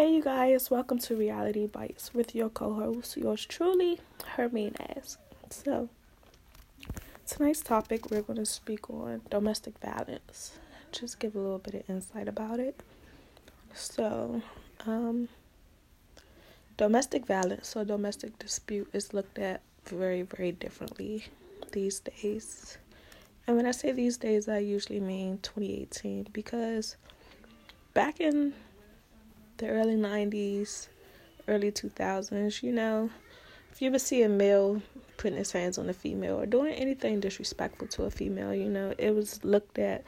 Hey, you guys, welcome to Reality Bites with your co host, yours truly, Hermines. So, tonight's topic we're going to speak on domestic violence. Just give a little bit of insight about it. So, um, domestic violence or domestic dispute is looked at very, very differently these days. And when I say these days, I usually mean 2018 because back in the early 90s, early 2000s, you know, if you ever see a male putting his hands on a female or doing anything disrespectful to a female, you know, it was looked at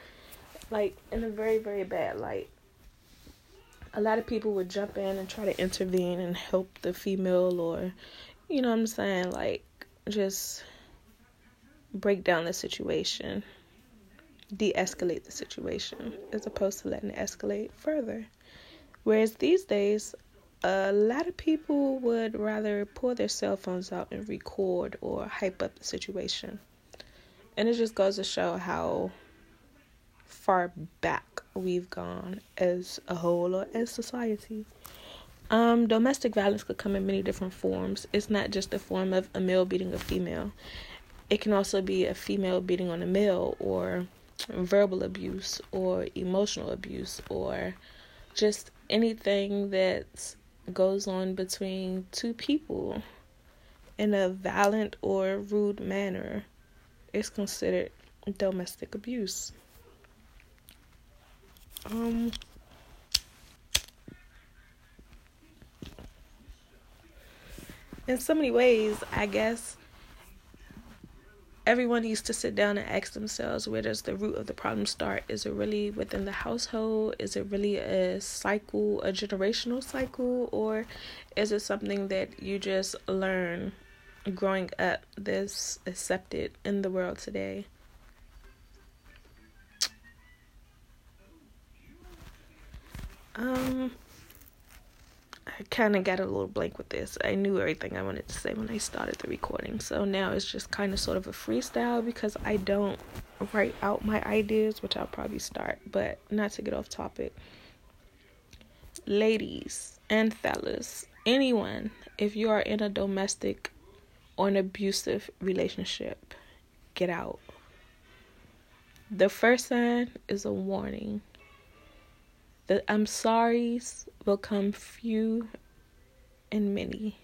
like in a very, very bad light. A lot of people would jump in and try to intervene and help the female or, you know what I'm saying, like just break down the situation, de escalate the situation, as opposed to letting it escalate further. Whereas these days, a lot of people would rather pull their cell phones out and record or hype up the situation. And it just goes to show how far back we've gone as a whole or as society. Um, domestic violence could come in many different forms. It's not just the form of a male beating a female. It can also be a female beating on a male or verbal abuse or emotional abuse or just anything that goes on between two people in a violent or rude manner is considered domestic abuse. Um, in so many ways, I guess everyone needs to sit down and ask themselves where does the root of the problem start? Is it really within the household? Is it really a cycle, a generational cycle, or is it something that you just learn growing up that's accepted in the world today? Um, I kind of got a little blank with this. I knew everything I wanted to say when I started the recording. So now it's just kind of sort of a freestyle because I don't write out my ideas, which I'll probably start, but not to get off topic. Ladies and fellas, anyone, if you are in a domestic or an abusive relationship, get out. The first sign is a warning the I'm sorry's will come few and many.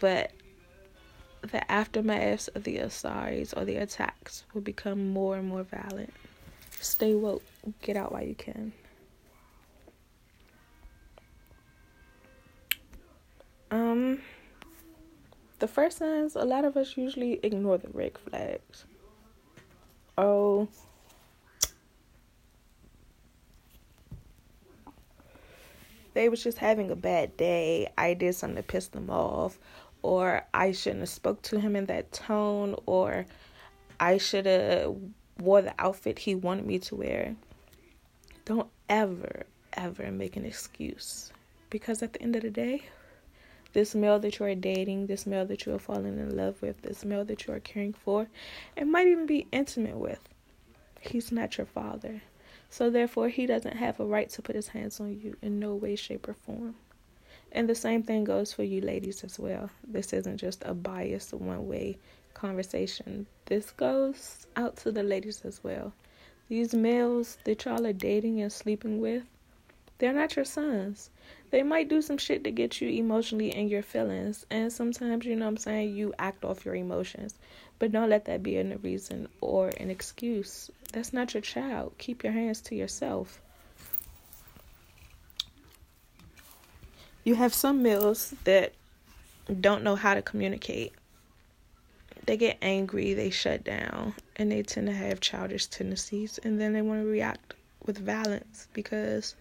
But the aftermaths of the sorries or the attacks will become more and more violent. Stay woke. Get out while you can. Um, the first signs, a lot of us usually ignore the red flags. Oh, they was just having a bad day. I did something to piss them off, or I shouldn't have spoke to him in that tone, or I should have wore the outfit he wanted me to wear. Don't ever, ever make an excuse. Because at the end of the day, this male that you are dating, this male that you are falling in love with, this male that you are caring for, and might even be intimate with, he's not your father. So therefore, he doesn't have a right to put his hands on you in no way, shape, or form. And the same thing goes for you ladies as well. This isn't just a biased one way conversation. This goes out to the ladies as well. These males that y'all are dating and sleeping with, they're not your sons. They might do some shit to get you emotionally in your feelings. And sometimes, you know I'm saying, you act off your emotions. But don't let that be a reason or an excuse. That's not your child. Keep your hands to yourself. You have some males that don't know how to communicate. They get angry, they shut down, and they tend to have childish tendencies, and then they want to react with violence because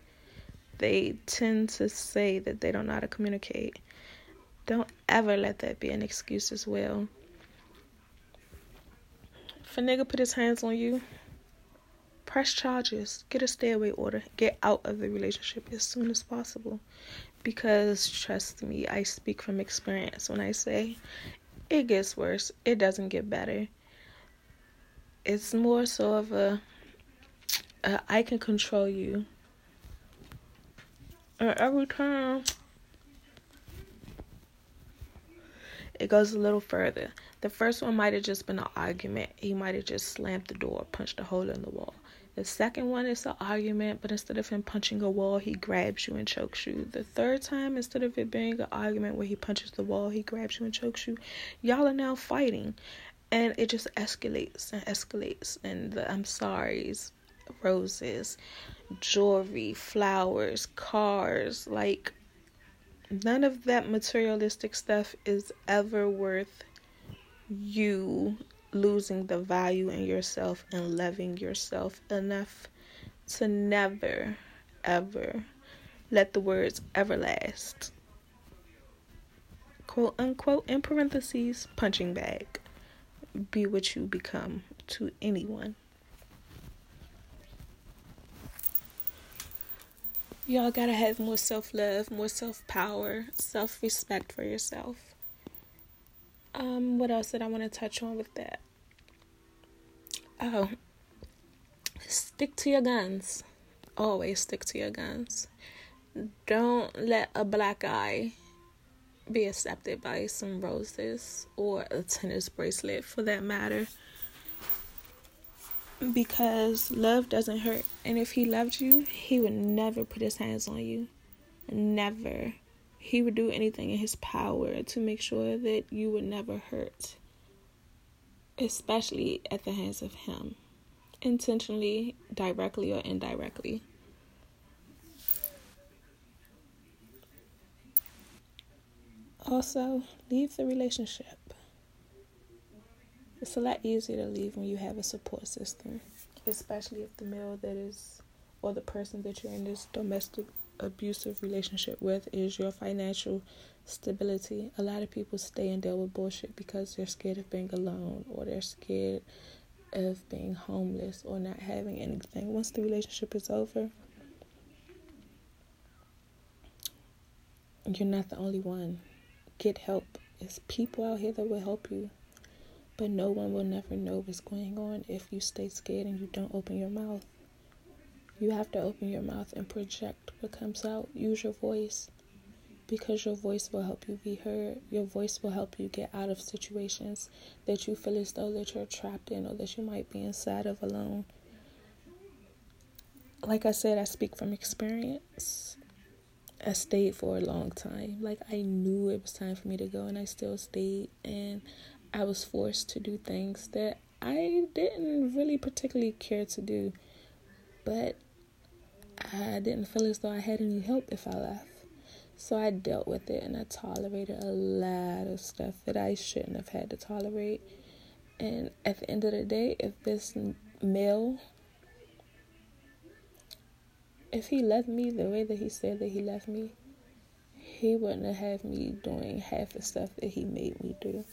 they tend to say that they don't know how to communicate. Don't ever let that be an excuse as well. If a nigga put his hands on you, press charges, get a stay away order, get out of the relationship as soon as possible. Because trust me, I speak from experience when I say it gets worse, it doesn't get better. It's more so of a, a I can control you And every time it goes a little further. The first one might have just been an argument. He might have just slammed the door, punched a hole in the wall. The second one is an argument, but instead of him punching a wall, he grabs you and chokes you. The third time, instead of it being an argument where he punches the wall, he grabs you and chokes you. Y'all are now fighting. And it just escalates and escalates. And the I'm sorry's, roses, jewelry, flowers, cars, like none of that materialistic stuff is ever worth you losing the value in yourself and loving yourself enough to never, ever let the words Everlast, quote unquote, in parentheses, punching bag, be what you become to anyone. Y'all gotta have more self love, more self power, self respect for yourself. Um, what else did I want to touch on with that? Oh, stick to your guns. Always stick to your guns. Don't let a black eye be accepted by some roses or a tennis bracelet for that matter because love doesn't hurt. And if he loved you, he would never put his hands on you. Never. He would do anything in his power to make sure that you would never hurt, especially at the hands of him, intentionally, directly, or indirectly. Also, leave the relationship. It's a lot easier to leave when you have a support system, especially if the male that is, or the person that you're in this domestic abusive relationship with is your financial stability. A lot of people stay and deal with bullshit because they're scared of being alone or they're scared of being homeless or not having anything. Once the relationship is over, you're not the only one. Get help. There's people out here that will help you. But no one will never know what's going on if you stay scared and you don't open your mouth. You have to open your mouth and project what comes out. Use your voice because your voice will help you be heard. Your voice will help you get out of situations that you feel as though that you're trapped in or that you might be inside of alone. Like I said, I speak from experience. I stayed for a long time. Like I knew it was time for me to go and I still stayed and I was forced to do things that I didn't really particularly care to do, but I didn't feel as though I had any help if I left. So I dealt with it and I tolerated a lot of stuff that I shouldn't have had to tolerate. And at the end of the day, if this male, if he left me the way that he said that he left me, he wouldn't have had me doing half the stuff that he made me do.